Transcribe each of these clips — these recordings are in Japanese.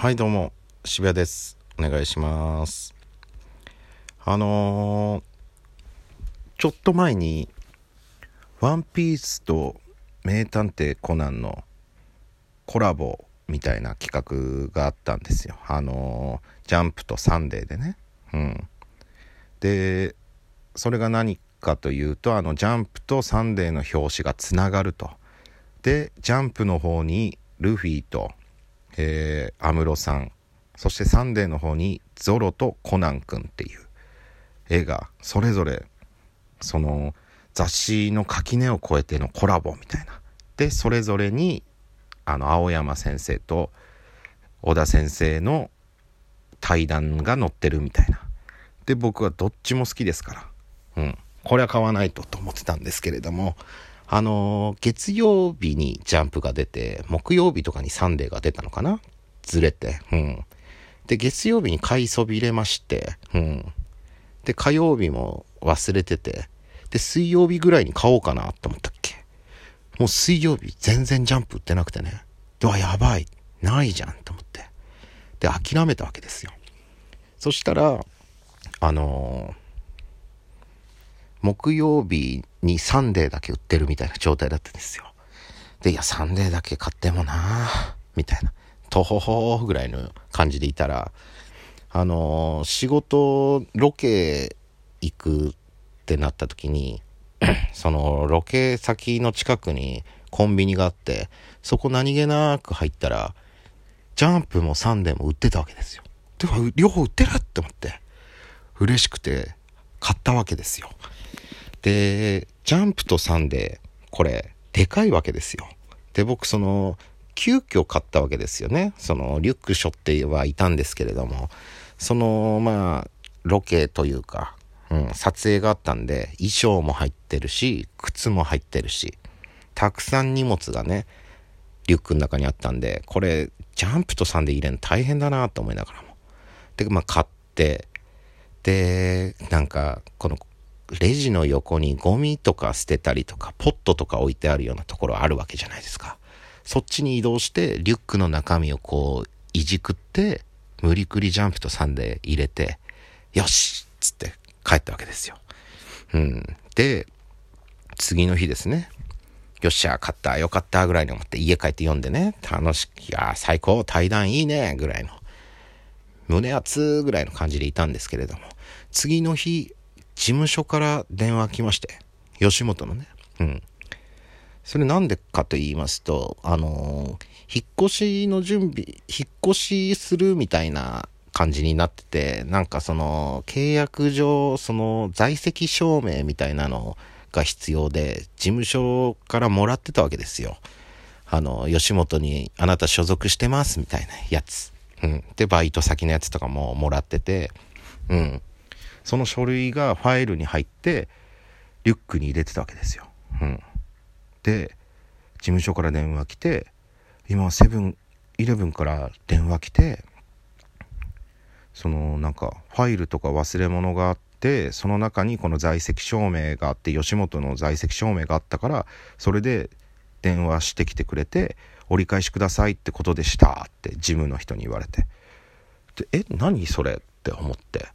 はいどうも渋谷です。お願いします。あのー、ちょっと前に「ワンピースと「名探偵コナン」のコラボみたいな企画があったんですよ。あのー、ジャンプとサンデーでね。うん。でそれが何かというとあのジャンプとサンデーの表紙がつながると。でジャンプの方にルフィとえー、安室さんそしてサンデーの方にゾロとコナン君っていう絵がそれぞれその雑誌の垣根を越えてのコラボみたいな。でそれぞれにあの青山先生と小田先生の対談が載ってるみたいな。で僕はどっちも好きですから。うん。これは買わないとと思ってたんですけれども。あの、月曜日にジャンプが出て、木曜日とかにサンデーが出たのかな？ずれて。うん。で、月曜日に買いそびれまして、うん。で、火曜日も忘れてて、で、水曜日ぐらいに買おうかなと思ったっけもう水曜日全然ジャンプ売ってなくてね。では、やばい。ないじゃんと思って。で、諦めたわけですよ。そしたら、あのー木曜日にサンデーだけ売ってるみたいな状態だったんですよ。で、いや、サンデーだけ買ってもなぁみたいな、とほほぐらいの感じでいたら、あのー、仕事、ロケ行くってなった時に、その、ロケ先の近くにコンビニがあって、そこ何気なく入ったら、ジャンプもサンデーも売ってたわけですよ。てか、両方売ってるって思って、嬉しくて買ったわけですよ。で、ジャンプとサンデー、これ、でかいわけですよ。で、僕、その、急遽買ったわけですよね。その、リュック背負ってはいたんですけれども、その、まあ、ロケというか、うん、撮影があったんで、衣装も入ってるし、靴も入ってるし、たくさん荷物がね、リュックの中にあったんで、これ、ジャンプとサンデー入れるの大変だなと思いながらも。で、まあ、買って、で、なんか、このレジの横にゴミとか捨てたりとか、ポットとか置いてあるようなところあるわけじゃないですか。そっちに移動して、リュックの中身をこう、いじくって、無理くりジャンプと3で入れて、よしっつって帰ったわけですよ。うん。で、次の日ですね。よっしゃ、買った、よかった、ぐらいに思って家帰って読んでね、楽しい、いや、最高、対談いいね、ぐらいの、胸熱ぐらいの感じでいたんですけれども、次の日、事務所から電話来まして、吉本のね。うん。それなんでかと言いますと、あのー、引っ越しの準備、引っ越しするみたいな感じになってて、なんかその、契約上、その、在籍証明みたいなのが必要で、事務所からもらってたわけですよ。あの、吉本にあなた所属してますみたいなやつ。うん。で、バイト先のやつとかももらってて、うん。その書類がファイルに入ってリュックに入れてたわけですよ。うん、で事務所から電話来て今セブンイレブンから電話来てそのなんかファイルとか忘れ物があってその中にこの在籍証明があって吉本の在籍証明があったからそれで電話してきてくれて折り返しくださいってことでしたって事務の人に言われて。でえ何それって思って。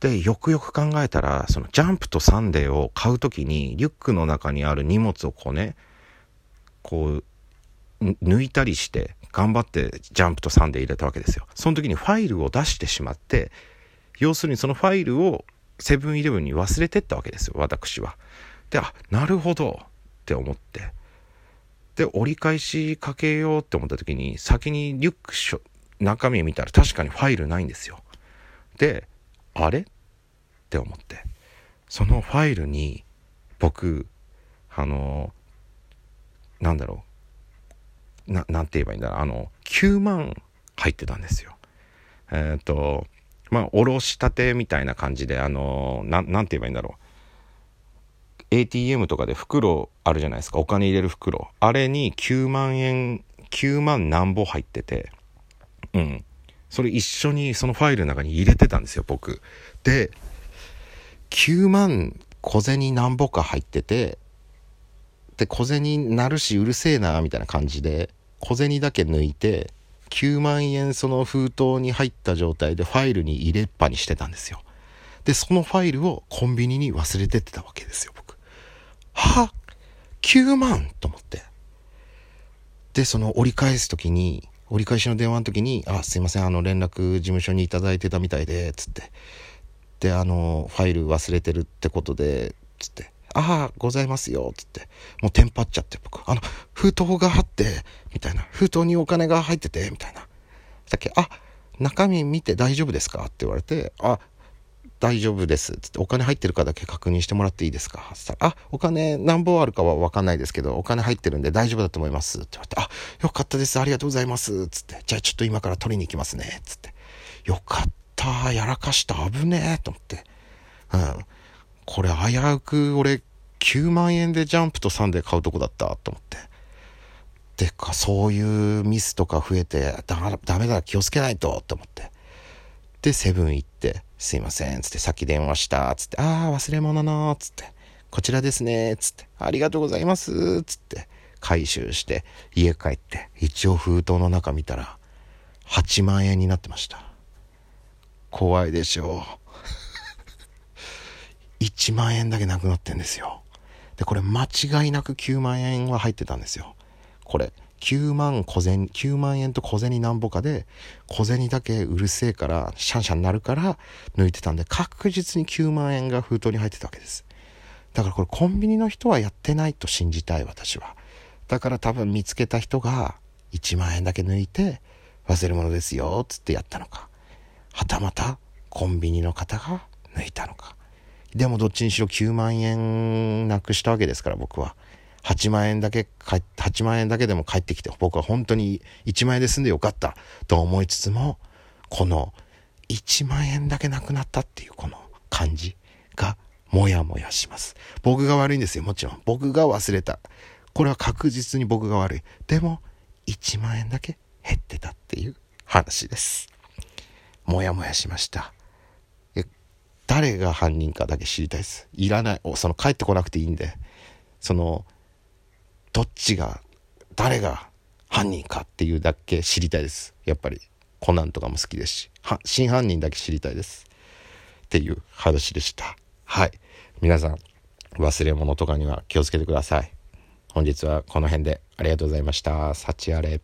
で、よくよく考えたら、そのジャンプとサンデーを買う時に、リュックの中にある荷物をこうね、こう、抜いたりして、頑張ってジャンプとサンデー入れたわけですよ。その時にファイルを出してしまって、要するにそのファイルをセブンイレブンに忘れてったわけですよ、私は。で、あ、なるほどって思って。で、折り返しかけようって思った時に、先にリュック中身見たら確かにファイルないんですよ。で、あれ？って思って。そのファイルに僕あのなんだろう。ななんて言えばいいんだろう。あの9万入ってたんですよ。えっ、ー、とまあおろしたてみたいな感じであのななんて言えばいいんだろう。ATM とかで袋あるじゃないですか。お金入れる袋。あれに9万円9万何ぼ入ってて。うん。それ一緒にそのファイルの中に入れてたんですよ、僕。で、9万小銭なんぼか入ってて、で、小銭なるしうるせえな、みたいな感じで、小銭だけ抜いて、9万円その封筒に入った状態でファイルに入れっぱにしてたんですよ。でそのファイルをコンビニに忘れてってたわけですよ僕。は9万と思って。でその折り返す時に折り返しの電話の時に「あすいませんあの連絡事務所に頂いてたみたいで」つってであのファイル忘れてるってことでつってああ、ございますよ、つって。もうテンパっちゃって、僕。あの、封筒があって、みたいな。封筒にお金が入ってて、みたいな。さっき、あ、中身見て大丈夫ですか？って言われて、あ、大丈夫です。つって、お金入ってるかだけ確認してもらっていいですか？つったら、あ、お金何本あるかはわかんないですけど、お金入ってるんで大丈夫だと思います。って言われて、あ、よかったです。ありがとうございます。つって、じゃあちょっと今から取りに行きますね。つって、よかった。やらかした。危ねえ。と思って。うん。これ危うく俺9万円でジャンプとサンデー買うとこだったと思って。でか、そういうミスとか増えて、だ、ダメだ、気をつけないと、と思って。で、セブン行って、すいません、つって、さっき電話した、つって、ああ、忘れ物の、つって、こちらですね、つって、ありがとうございます、つって、回収して、家帰って、一応封筒の中見たら、8万円になってました。怖いでしょう。1万円だけなくなってんですよ。で、これ間違いなく9万円は入ってたんですよ。これ。9万小銭、9万円と小銭なんぼかで、小銭だけうるせえから、シャンシャンなるから抜いてたんで、確実に9万円が封筒に入ってたわけです。だからこれコンビニの人はやってないと信じたい私は。だから多分見つけた人が1万円だけ抜いて忘れ物ですよ、つってやったのか。はたまたコンビニの方が抜いたのか。でもどっちにしろ9万円なくしたわけですから僕は。8万円だけ、8万円だけでも帰ってきて、僕は本当に1万円で済んでよかったと思いつつも、この1万円だけなくなったっていうこの感じがもやもやします。僕が悪いんですよ、もちろん。僕が忘れた。これは確実に僕が悪い。でも、1万円だけ減ってたっていう話です。もやもやしました。誰が犯人かだけ知りたいです。いらない。その帰ってこなくていいんで、その、どっちが、誰が犯人かっていうだけ知りたいです。やっぱり、コナンとかも好きですし、真犯人だけ知りたいです。っていう話でした。はい。皆さん、忘れ物とかには気をつけてください。本日はこの辺でありがとうございました。幸あれ。